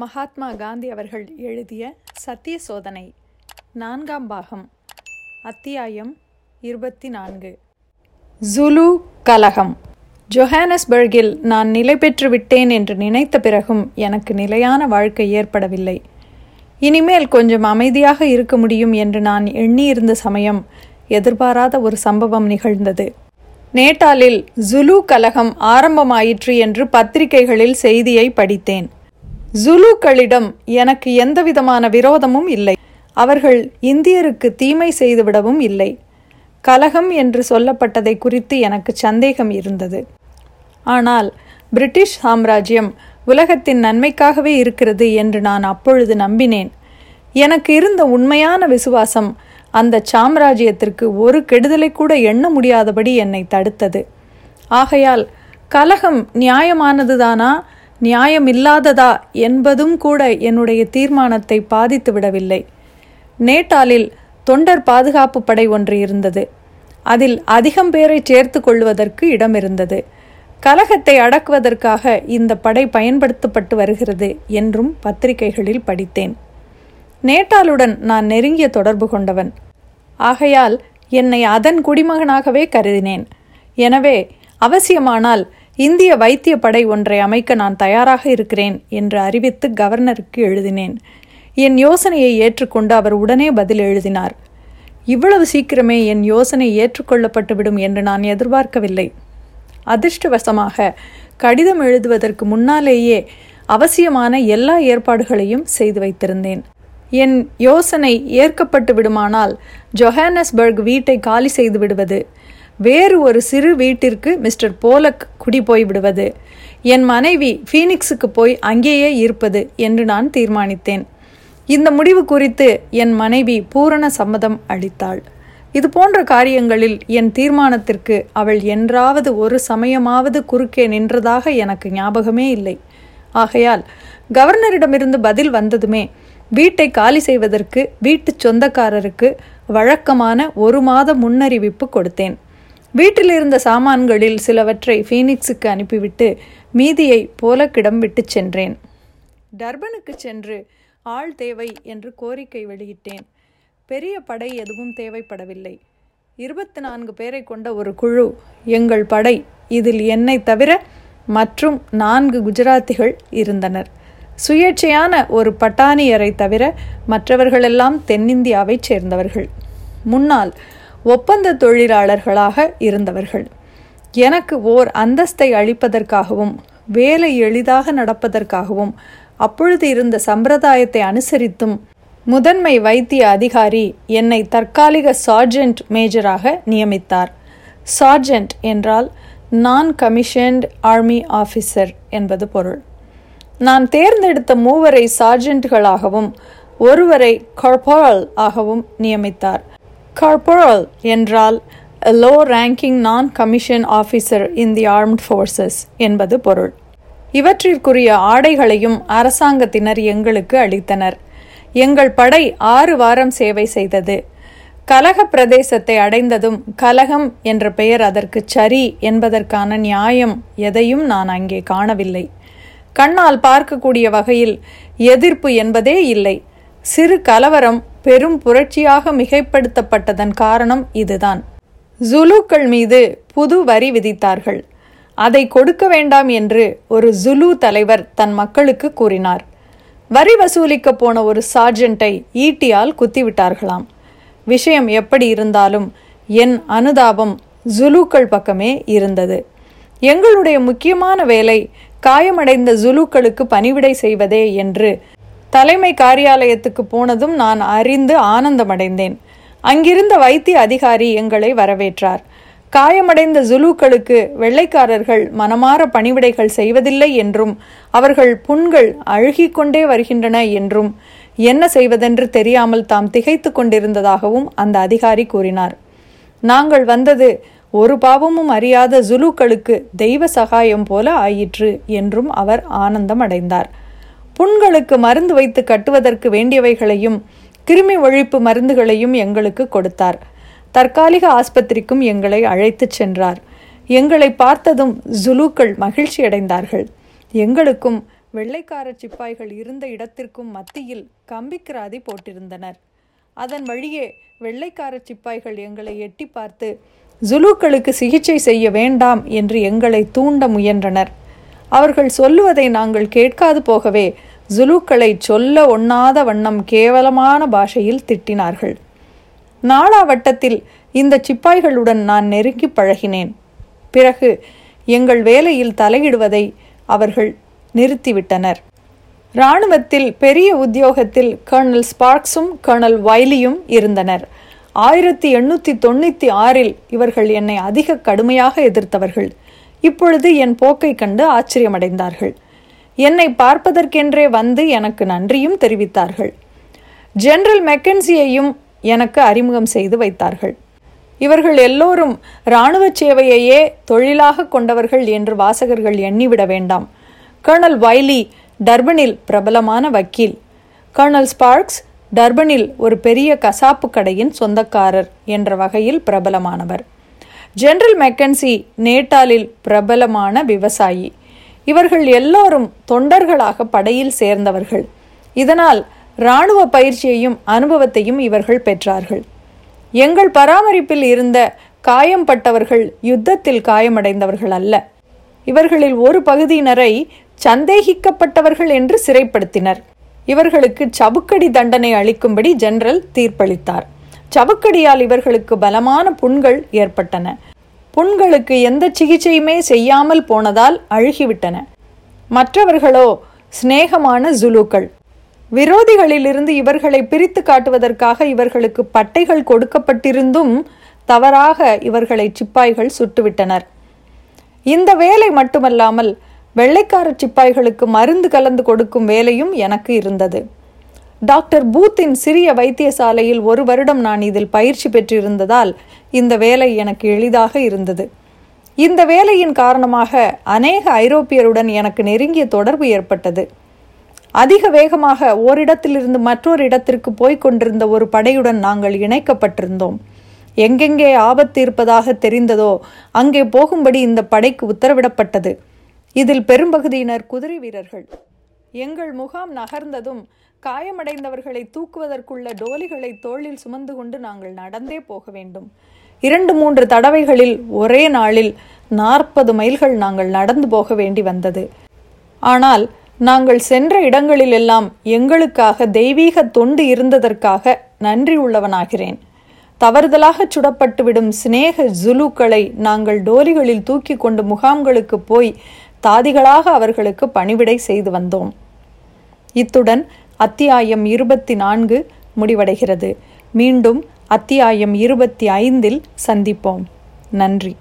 மகாத்மா காந்தி அவர்கள் எழுதிய சத்திய சோதனை நான்காம் பாகம் அத்தியாயம் இருபத்தி நான்கு ஜுலு கலகம். ஜொஹானஸ்பர்கில் நான் நிலை பெற்று விட்டேன் என்று நினைத்த பிறகும் எனக்கு நிலையான வாழ்க்கை ஏற்படவில்லை. இனிமேல் கொஞ்சம் அமைதியாக இருக்க முடியும் என்று நான் எண்ணியிருந்த சமயம் எதிர்பாராத ஒரு சம்பவம் நிகழ்ந்தது. நேட்டாலில் ஜுலு கலகம் ஆரம்பமாயிற்று என்று பத்திரிகைகளில் செய்தியை படித்தேன். ஜுலுக்களிடம் எனக்கு எந்தவிதமான விரோதமும் இல்லை. அவர்கள் இந்தியருக்கு தீமை செய்துவிடவும் இல்லை. கலகம் என்று சொல்லப்பட்டதை குறித்து எனக்கு சந்தேகம் இருந்தது. ஆனால் பிரிட்டிஷ் சாம்ராஜ்யம் உலகத்தின் நன்மைக்காகவே இருக்கிறது என்று நான் அப்பொழுது நம்பினேன். எனக்கு இருந்த உண்மையான விசுவாசம் அந்த சாம்ராஜ்யத்திற்கு ஒரு கெடுதலை கூட எண்ண முடியாதபடி என்னை தடுத்தது. ஆகையால் கலகம் நியாயமானதுதானா? நியாயமில்லாததா என்பதும் கூட என்னுடைய தீர்மானத்தை பாதித்து விடவில்லை. நேட்டாலில் தொண்டர் பாதுகாப்பு படை ஒன்று இருந்தது. அதில் அதிகம் பேரை சேர்த்து கொள்வதற்கு இடம் இருந்தது கலகத்தை அடக்குவதற்காக இந்த படை பயன்படுத்தப்பட்டு வருகிறது என்றும் பத்திரிகைகளில் படித்தேன். நேட்டாலுடன் நான் நெருங்கிய தொடர்பு கொண்டவன். ஆகையால் என்னை அதன் குடிமகனாகவே கருதினேன். எனவே அவசியமானால் இந்திய வைத்திய படை ஒன்றை அமைக்க நான் தயாராக இருக்கிறேன் என்று அறிவித்து கவர்னருக்கு எழுதினேன். என் யோசனையை ஏற்றுக்கொண்டு அவர் உடனே பதில் எழுதினார். இவ்வளவு சீக்கிரமே என் யோசனை ஏற்றுக்கொள்ளப்பட்டுவிடும் என்று நான் எதிர்பார்க்கவில்லை. அதிர்ஷ்டவசமாக கடிதம் எழுதுவதற்கு முன்னாலேயே அவசியமான எல்லா ஏற்பாடுகளையும் செய்து வைத்திருந்தேன். என் யோசனை ஏற்கப்பட்டு விடுமானால் ஜொஹானஸ்பர்க் வீட்டை காலி செய்து விடுவது வேறு ஒரு சிறு வீட்டிற்கு மிஸ்டர் போலக் குடி போய் விடுவது. என் மனைவி ஃபீனிக்ஸுக்கு போய் அங்கேயே இருப்பது என்று நான் தீர்மானித்தேன். இந்த முடிவு குறித்து என் மனைவி பூரண சம்மதம் அளித்தாள். இது போன்ற காரியங்களில் என் தீர்மானத்திற்கு அவள் என்றாவது ஒரு சமயமாவது குறுக்கே நின்றதாக எனக்கு ஞாபகமே இல்லை. ஆகையால் கவர்னரிடமிருந்து பதில் வந்ததுமே வீட்டை காலி செய்வதற்கு வீட்டு சொந்தக்காரருக்கு வழக்கமான ஒரு மாத முன்னறிவிப்பு கொடுத்தேன். வீட்டில் இருந்த சாமான்களில் சிலவற்றை ஃபீனிக்ஸுக்கு அனுப்பிவிட்டு மீதியை போலக்கிடம் விட்டு சென்றேன். டர்பனுக்கு சென்று ஆள் தேவை என்று கோரிக்கை வெளியிட்டேன். பெரிய படை எதுவும் தேவைப்படவில்லை. இருபத்தி நான்கு பேரை கொண்ட ஒரு குழு எங்கள் படை இதில் என்னை தவிர மற்றும் நான்கு குஜராத்திகள் இருந்தனர். சுயேட்சையான ஒரு பட்டானியரை தவிர மற்றவர்களெல்லாம் தென்னிந்தியாவைச் சேர்ந்தவர்கள். முன்னால் ஒப்பந்த தொழிலாளர்களாக இருந்தவர்கள். எனக்கு ஓர் அந்தஸ்தை அளிப்பதற்காகவும் வேலை எளிதாக நடப்பதற்காகவும் அப்பொழுது இருந்த சம்பிரதாயத்தை அனுசரித்தும் முதன்மை வைத்திய அதிகாரி என்னை தற்காலிக சார்ஜென்ட் மேஜராக நியமித்தார். சார்ஜென்ட் என்றால் நான் கமிஷன்ட் ஆர்மி ஆஃபீஸர் என்பது பொருள். நான் தேர்ந்தெடுத்த மூவரை சார்ஜென்ட்களாகவும் ஒருவரை கார்போரல் ஆகவும் நியமித்தார். கார்போரல் என்றால் low ranking non commission officer in the armed forces என்பது பொருள். இவற்றிற்குரிய ஆடைகளையும் அரசாங்கத்தினர் எங்களுக்கு அளித்தனர். எங்கள் படை ஆறு வாரம் சேவை செய்தது. கலக பிரதேசத்தை அடைந்ததும் கலகம் என்ற பெயர் அதற்கு சரி என்பதற்கான நியாயம் எதையும் நான் அங்கே காணவில்லை. கண்ணால் பார்க்கக்கூடிய வகையில் எதிர்ப்பு என்பதே இல்லை. சிறு கலவரம் பெரும் புரட்சியாக மிகைப்படுத்தப்பட்டதன் காரணம் இதுதான். ஜுலுக்கள் மீது புது வரி விதித்தார்கள். அதை கொடுக்க வேண்டாம் என்று ஒரு ஜுலு தலைவர் தன் மக்களுக்கு கூறினார். வரி வசூலிக்க போன ஒரு சார்ஜென்ட்டை ஈட்டியால் குத்திவிட்டார்களாம். விஷயம் எப்படி இருந்தாலும் என் அனுதாபம் ஜுலுக்கள் பக்கமே இருந்தது. எங்களுடைய முக்கியமான வேலை காயமடைந்த ஜுலுக்களுக்கு பணிவிடை செய்வதே என்று தலைமை காரியாலயத்துக்கு போனதும் நான் அறிந்து ஆனந்தமடைந்தேன். அங்கிருந்த வைத்திய அதிகாரி எங்களை வரவேற்றார். காயமடைந்த ஜுலுக்களுக்கு வெள்ளைக்காரர்கள் மனமாற பணிவிடைகள் செய்வதில்லை என்றும் அவர்கள் புண்கள் அழுகிக்கொண்டே வருகின்றன என்றும் என்ன செய்வதென்று தெரியாமல் தாம் திகைத்து கொண்டிருந்ததாகவும் அந்த அதிகாரி கூறினார். நாங்கள் வந்தது ஒரு பாவமும் அறியாத ஜுலுக்களுக்கு தெய்வ சகாயம் போல ஆயிற்று என்றும் அவர் ஆனந்தம் அடைந்தார் புண்களுக்கு மருந்து வைத்து கட்டுவதற்கு வேண்டியவைகளையும் கிருமி ஒழிப்பு மருந்துகளையும் எங்களுக்கு கொடுத்தார். தற்காலிக ஆஸ்பத்திரிக்கும் எங்களை அழைத்துச் சென்றார். எங்களை பார்த்ததும் ஜுலுக்கள் மகிழ்ச்சி அடைந்தார்கள். எங்களுக்கும் வெள்ளைக்கார சிப்பாய்கள் இருந்த இடத்திற்கும் மத்தியில் கம்பிக்கிராதி போட்டிருந்தனர். அதன் வழியே வெள்ளைக்கார சிப்பாய்கள் எங்களை எட்டி பார்த்து ஜுலுக்களுக்கு சிகிச்சை செய்ய வேண்டாம் என்று எங்களை தூண்ட முயன்றனர். அவர்கள் சொல்லுவதை நாங்கள் கேட்காது போகவே ஜுலுக்களை சொல்ல ஒண்ணாத வண்ணம் கேவலமான பாஷையில் திட்டினார்கள். நாளா வட்டத்தில் இந்த சிப்பாய்களுடன் நான் நெருங்கி பழகினேன். பிறகு எங்கள் வேலையில் தலையிடுவதை அவர்கள் நிறுத்திவிட்டனர். இராணுவத்தில் பெரிய உத்தியோகத்தில் கர்னல் ஸ்பார்க்ஸும் கர்னல் வைலியும் இருந்தனர். ஆயிரத்தி எண்ணூற்றி தொண்ணூற்றி ஆறில் இவர்கள் என்னை அதிக கடுமையாக எதிர்த்தவர்கள். இப்பொழுது என் போக்கை கண்டு ஆச்சரியமடைந்தார்கள். என்னை பார்ப்பதற்கென்றே வந்து எனக்கு நன்றியும் தெரிவித்தார்கள். ஜெனரல் மெக்கன்சியையும் எனக்கு அறிமுகம் செய்து வைத்தார்கள். இவர்கள் எல்லோரும் இராணுவ சேவையையே தொழிலாக கொண்டவர்கள் என்று வாசகர்கள் எண்ணிவிட வேண்டாம். கர்னல் வைலி டர்பனில் பிரபலமான வக்கீல். கர்னல் ஸ்பார்க்ஸ் டர்பனில் ஒரு பெரிய கசாப்பு கடையின் சொந்தக்காரர் என்ற வகையில் பிரபலமானவர். ஜெனரல் மெக்கன்சி நேட்டாலில் பிரபலமான விவசாயி. இவர்கள் எல்லோரும் தொண்டர்களாக படையில் சேர்ந்தவர்கள். இதனால் இராணுவ பயிற்சியையும் அனுபவத்தையும் இவர்கள் பெற்றார்கள். எங்கள் பராமரிப்பில் இருந்த காயம்பட்டவர்கள் யுத்தத்தில் காயமடைந்தவர்கள் அல்ல. இவர்களில் ஒரு பகுதியினரை சந்தேகிக்கப்பட்டவர்கள் என்று சிறைப்படுத்தினர். இவர்களுக்கு சவுக்கடி தண்டனை அளிக்கும்படி ஜெனரல் தீர்ப்பளித்தார். சவுக்கடியால் இவர்களுக்கு பலமான புண்கள் ஏற்பட்டன. புண்களுக்கு எந்த சிகிச்சையுமே செய்யாமல் போனதால் அழுகிவிட்டன. மற்றவர்களோ சிநேகமான ஜுலுக்கள். விரோதிகளிலிருந்து இவர்களை பிரித்து காட்டுவதற்காக இவர்களுக்கு பட்டைகள் கொடுக்கப்பட்டிருந்தும் தவறாக இவர்களை சிப்பாய்கள் சுட்டுவிட்டனர். இந்த வேலை மட்டுமல்லாமல் வெள்ளைக்கார சிப்பாய்களுக்கு மருந்து கலந்து கொடுக்கும் வேலையும் எனக்கு இருந்தது. டாக்டர் பூத்தின் சிறிய வைத்தியசாலையில் ஒரு வருடம் நான் இதில் பயிற்சி பெற்றிருந்ததால் இந்த வேலை எனக்கு எளிதாக இருந்தது. இந்த வேலையின் காரணமாக அநேக ஐரோப்பியருடன் எனக்கு நெருங்கிய தொடர்பு ஏற்பட்டது. அதிக வேகமாக ஓரிடத்திலிருந்து மற்றொரு இடத்திற்கு போய்க் கொண்டிருந்த ஒரு படையுடன் நாங்கள் இணைக்கப்பட்டிருந்தோம். எங்கெங்கே ஆபத்து இருப்பதாக தெரிந்ததோ அங்கே போகும்படி இந்த படைக்கு உத்தரவிடப்பட்டது. இதில் பெரும்பகுதியினர் குதிரை வீரர்கள். எங்கள் முகாம் நகர்ந்ததும் காயமடைந்தவர்களை தூக்குவதற்குள்ள டோலிகளை தோளில் சுமந்து கொண்டு நாங்கள் நடந்தே போக வேண்டும். இரண்டு மூன்று தடவைகளில் ஒரே நாளில் நாற்பது மைல்கள் நாங்கள் நடந்து போக வேண்டி வந்தது. ஆனால் நாங்கள் சென்ற இடங்களிலெல்லாம் எங்களுக்காக தெய்வீக தொண்டு இருந்ததற்காக நன்றி உள்ளவனாகிறேன். தவறுதலாக சுடப்பட்டுவிடும் சிநேக ஜுலுக்களை நாங்கள் டோலிகளில் தூக்கி கொண்டு முகாம்களுக்கு போய் தாதிகளாக அவர்களுக்கு பணிவிடை செய்து வந்தோம். இத்துடன் அத்தியாயம் இருபத்தி நான்கு முடிவடைகிறது. மீண்டும் அத்தியாயம் இருபத்தி ஐந்தில் சந்திப்போம். நன்றி.